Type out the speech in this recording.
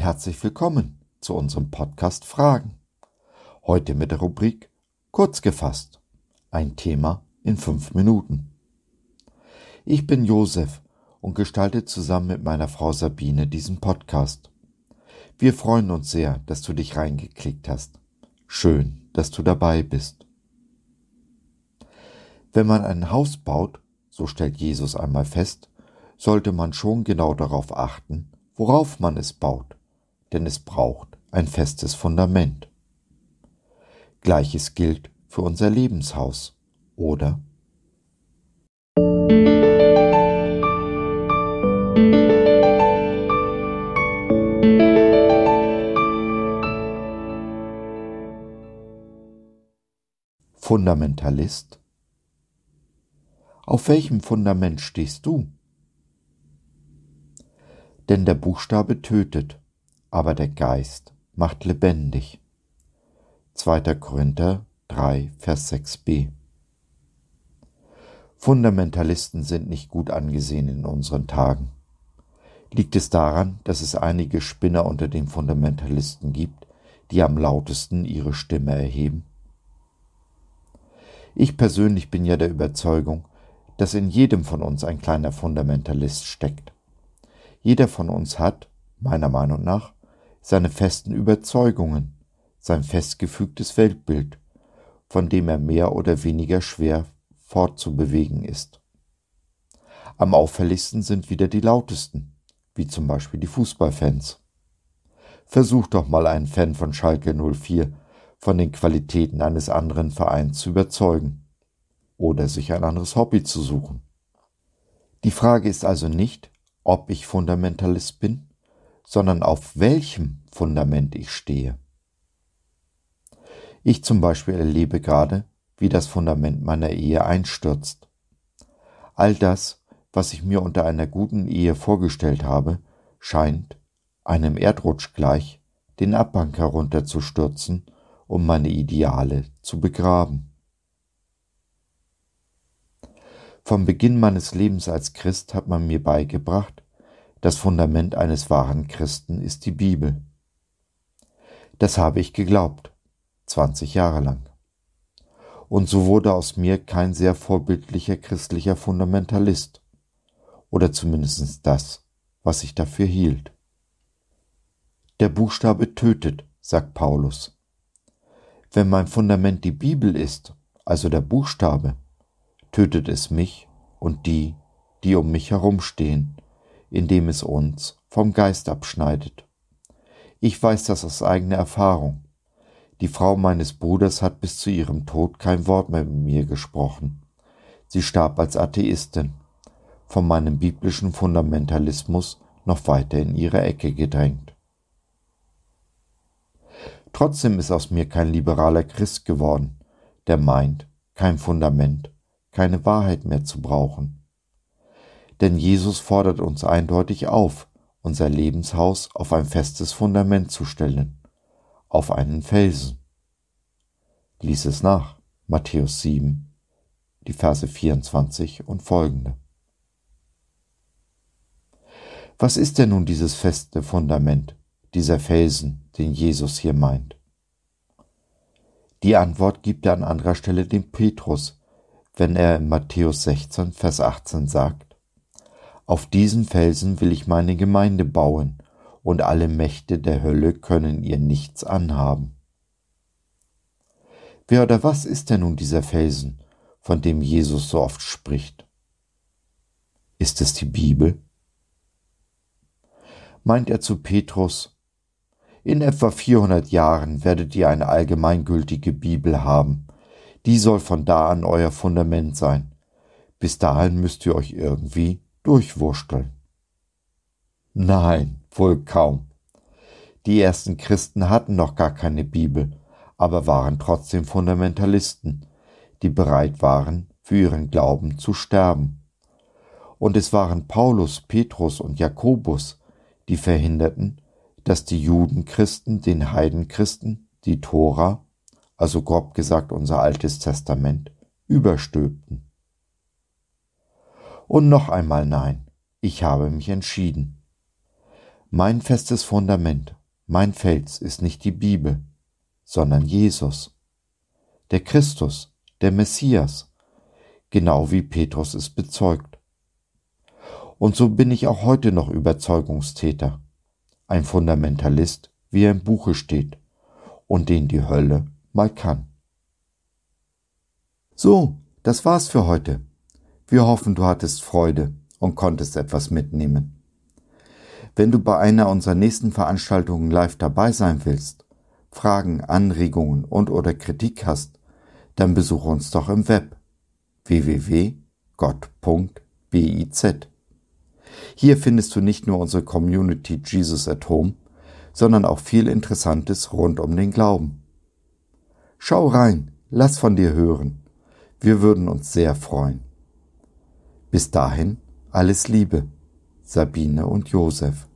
herzlich willkommen zu unserem Podcast Fragen. Heute mit der Rubrik Kurz gefasst. Ein Thema in fünf Minuten. Ich bin Josef und gestalte zusammen mit meiner Frau Sabine diesen Podcast. Wir freuen uns sehr, dass du dich reingeklickt hast. Schön, dass du dabei bist. Wenn man ein Haus baut, so stellt Jesus einmal fest, sollte man schon genau darauf achten, worauf man es baut, denn es braucht ein festes Fundament. Gleiches gilt für unser Lebenshaus, oder? Fundamentalist? Auf welchem Fundament stehst du? Denn der Buchstabe tötet, aber der Geist macht lebendig. 2. Korinther 3, Vers 6b. Fundamentalisten sind nicht gut angesehen in unseren Tagen. Liegt es daran, dass es einige Spinner unter den Fundamentalisten gibt, die am lautesten ihre Stimme erheben? Ich persönlich bin ja der Überzeugung, dass in jedem von uns ein kleiner Fundamentalist steckt. Jeder von uns hat, meiner Meinung nach, seine festen Überzeugungen, sein festgefügtes Weltbild, von dem er mehr oder weniger schwer fortzubewegen ist. Am auffälligsten sind wieder die lautesten, wie zum Beispiel die Fußballfans. Versuch doch mal einen Fan von Schalke 04 von den Qualitäten eines anderen Vereins zu überzeugen oder sich ein anderes Hobby zu suchen. Die Frage ist also nicht, ob ich Fundamentalist bin, sondern auf welchem Fundament ich stehe. Ich zum Beispiel erlebe gerade, wie das Fundament meiner Ehe einstürzt. All das, was ich mir unter einer guten Ehe vorgestellt habe, scheint, einem Erdrutsch gleich, den Abhang herunterzustürzen, um meine Ideale zu begraben. Vom Beginn meines Lebens als Christ hat man mir beigebracht, das Fundament eines wahren Christen ist die Bibel. Das habe ich geglaubt, 20 Jahre lang. Und so wurde aus mir kein sehr vorbildlicher christlicher Fundamentalist, oder zumindest das, was ich dafür hielt. Der Buchstabe tötet, sagt Paulus. Wenn mein Fundament die Bibel ist, also der Buchstabe, tötet es mich und die, die um mich herumstehen, indem es uns vom Geist abschneidet. Ich weiß das aus eigener Erfahrung. Die Frau meines Bruders hat bis zu ihrem Tod kein Wort mehr mit mir gesprochen. Sie starb als Atheistin, von meinem biblischen Fundamentalismus noch weiter in ihre Ecke gedrängt. Trotzdem ist aus mir kein liberaler Christ geworden, der meint, kein Fundament, keine Wahrheit mehr zu brauchen. Denn Jesus fordert uns eindeutig auf, unser Lebenshaus auf ein festes Fundament zu stellen, auf einen Felsen. Lies es nach, Matthäus 7, die Verse 24 und folgende. Was ist denn nun dieses feste Fundament, dieser Felsen, den Jesus hier meint? Die Antwort gibt er an anderer Stelle dem Petrus, wenn er in Matthäus 16, Vers 18 sagt, Auf diesen Felsen will ich meine Gemeinde bauen, und alle Mächte der Hölle können ihr nichts anhaben. Wer oder was ist denn nun dieser Felsen, von dem Jesus so oft spricht? Ist es die Bibel? Meint er zu Petrus, in etwa 400 Jahren werdet ihr eine allgemeingültige Bibel haben, die soll von da an euer Fundament sein. Bis dahin müsst ihr euch irgendwie durchwursteln. Nein, wohl kaum. Die ersten Christen hatten noch gar keine Bibel, aber waren trotzdem Fundamentalisten, die bereit waren, für ihren Glauben zu sterben. Und es waren Paulus, Petrus und Jakobus, die verhinderten, dass die Judenchristen den Heidenchristen die Tora also grob gesagt unser altes Testament, überstülpten. Und noch einmal nein, ich habe mich entschieden. Mein festes Fundament, mein Fels ist nicht die Bibel, sondern Jesus, der Christus, der Messias, genau wie Petrus es bezeugt. Und so bin ich auch heute noch Überzeugungstäter, ein Fundamentalist, wie er im Buche steht und den die Hölle mal kann. So, das war's für heute. Wir hoffen, du hattest Freude und konntest etwas mitnehmen. Wenn du bei einer unserer nächsten Veranstaltungen live dabei sein willst, Fragen, Anregungen und oder Kritik hast, dann besuche uns doch im Web www.gott.biz. Hier findest du nicht nur unsere Community Jesus at Home, sondern auch viel Interessantes rund um den Glauben. Schau rein, lass von dir hören. Wir würden uns sehr freuen. Bis dahin alles Liebe, Sabine und Josef.